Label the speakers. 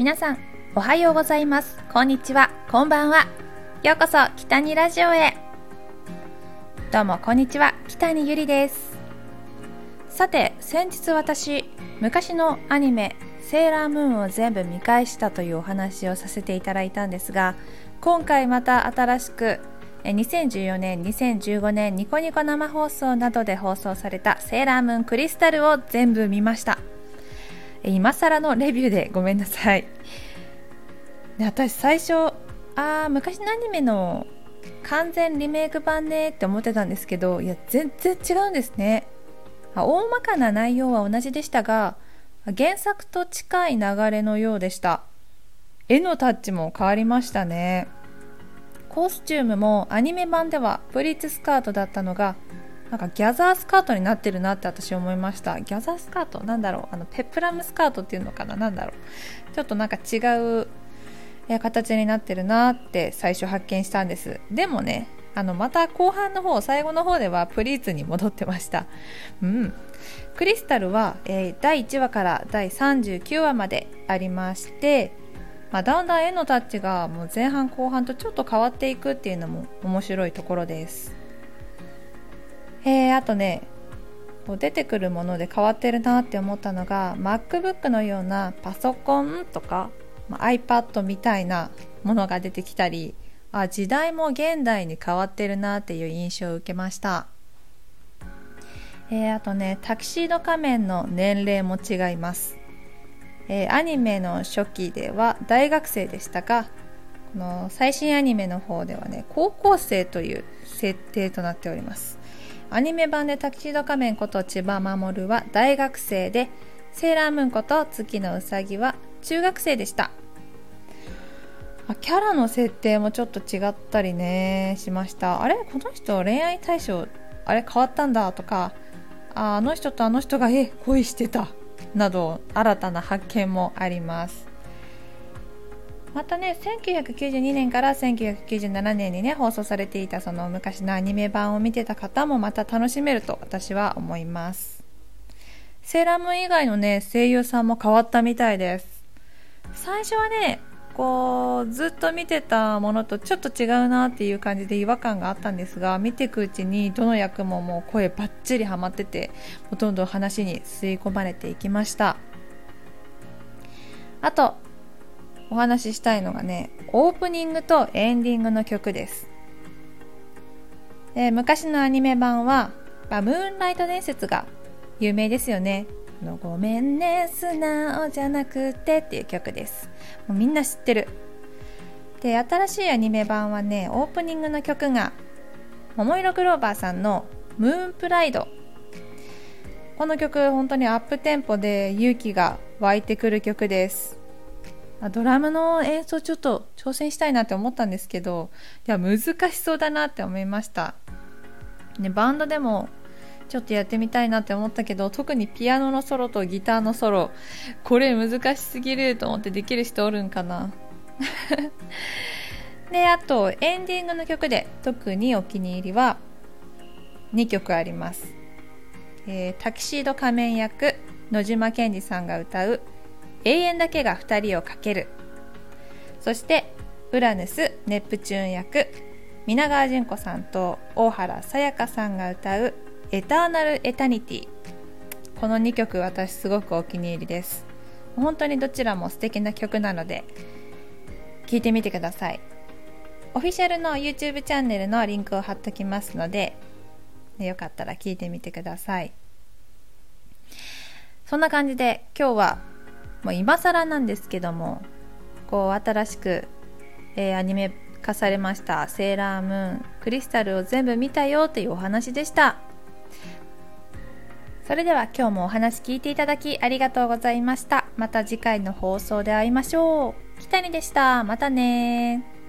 Speaker 1: 皆さんおはようございます。こんにちは。こんばんは。ようこそ北にラジオへ。どうもこんにちは。北にゆりです。さて先日私昔のアニメセーラームーンを全部見返したというお話をさせていただいたんですが今回また新しく2014年2015年ニコニコ生放送などで放送されたセーラームーンクリスタルを全部見ました。今更のレビューでごめんなさい。で私最初あ昔のアニメの完全リメイク版ねって思ってたんですけどいや全然違うんですね。あ大まかな内容は同じでしたが原作と近い流れのようでした。絵のタッチも変わりましたね。コスチュームもアニメ版ではプリーツスカートだったのがなんかギャザースカートになってるなって私思いました。ギャザースカート？なんだろう？あのペプラムスカートっていうのかな？なんだろう？ちょっとなんか違う形になってるなって最初発見したんです。でもねあのまた後半の方最後の方ではプリーツに戻ってました。うん。クリスタルは、えー、第1話から第39話までありましてまあ、だんだん絵のタッチがもう前半後半とちょっと変わっていくっていうのも面白いところです。えー、あとね出てくるもので変わってるなって思ったのが MacBook のようなパソコンとか、ま、iPad みたいなものが出てきたりあ時代も現代に変わってるなっていう印象を受けました、えー、あとねタキシード仮面の年齢も違います。えー、アニメの初期では大学生でしたがこの最新アニメの方ではね高校生という設定となっております。アニメ版でタキシード仮面こと千葉守は大学生でセーラームーンこと月のうさぎは中学生でした。キャラの設定もちょっと違ったりねしました。あれこの人恋愛対象あれ変わったんだとかあの人とあの人がえ恋してた。など新たな発見もあります。またね1992年から1997年にね放送されていたその昔のアニメ版を見てた方もまた楽しめると私は思います。セーラームーン以外のね声優さんも変わったみたいです。最初はねこうずっと見てたものとちょっと違うなっていう感じで違和感があったんですが見ていくうちにどの役ももう声バッチリハマっててほとんど話に吸い込まれていきました。あとお話ししたいのがねオープニングとエンディングの曲です。で昔のアニメ版は「ムーンライト伝説」が有名ですよね。のごめんね素直じゃなくてっていう曲です。もうみんな知ってる。で新しいアニメ版はねオープニングの曲が桃色クローバーさんのムーンプライド。この曲本当にアップテンポで勇気が湧いてくる曲です。あドラムの演奏ちょっと挑戦したいなって思ったんですけどいや難しそうだなって思いました、ね、バンドでもちょっとやってみたいなって思ったけど特にピアノのソロとギターのソロこれ難しすぎると思ってできる人おるんかな。であとエンディングの曲で特にお気に入りは2曲あります、えー、タキシード仮面役野島健二さんが歌う「永遠だけが2人をかける」そしてウラヌス・ネプチューン役皆川淳子さんと大原さやかさんが歌うエターナルエタニティ。この2曲私すごくお気に入りです。本当にどちらも素敵な曲なので聴いてみてください。オフィシャルの YouTube チャンネルのリンクを貼っときますのでよかったら聴いてみてください。そんな感じで今日はもう今更なんですけどもこう新しく、えー、アニメ化されましたセーラームーンクリスタルを全部見たよというお話でしたそれでは今日もお話聞いていただきありがとうございました。また次回の放送で会いましょう。北にでした。またね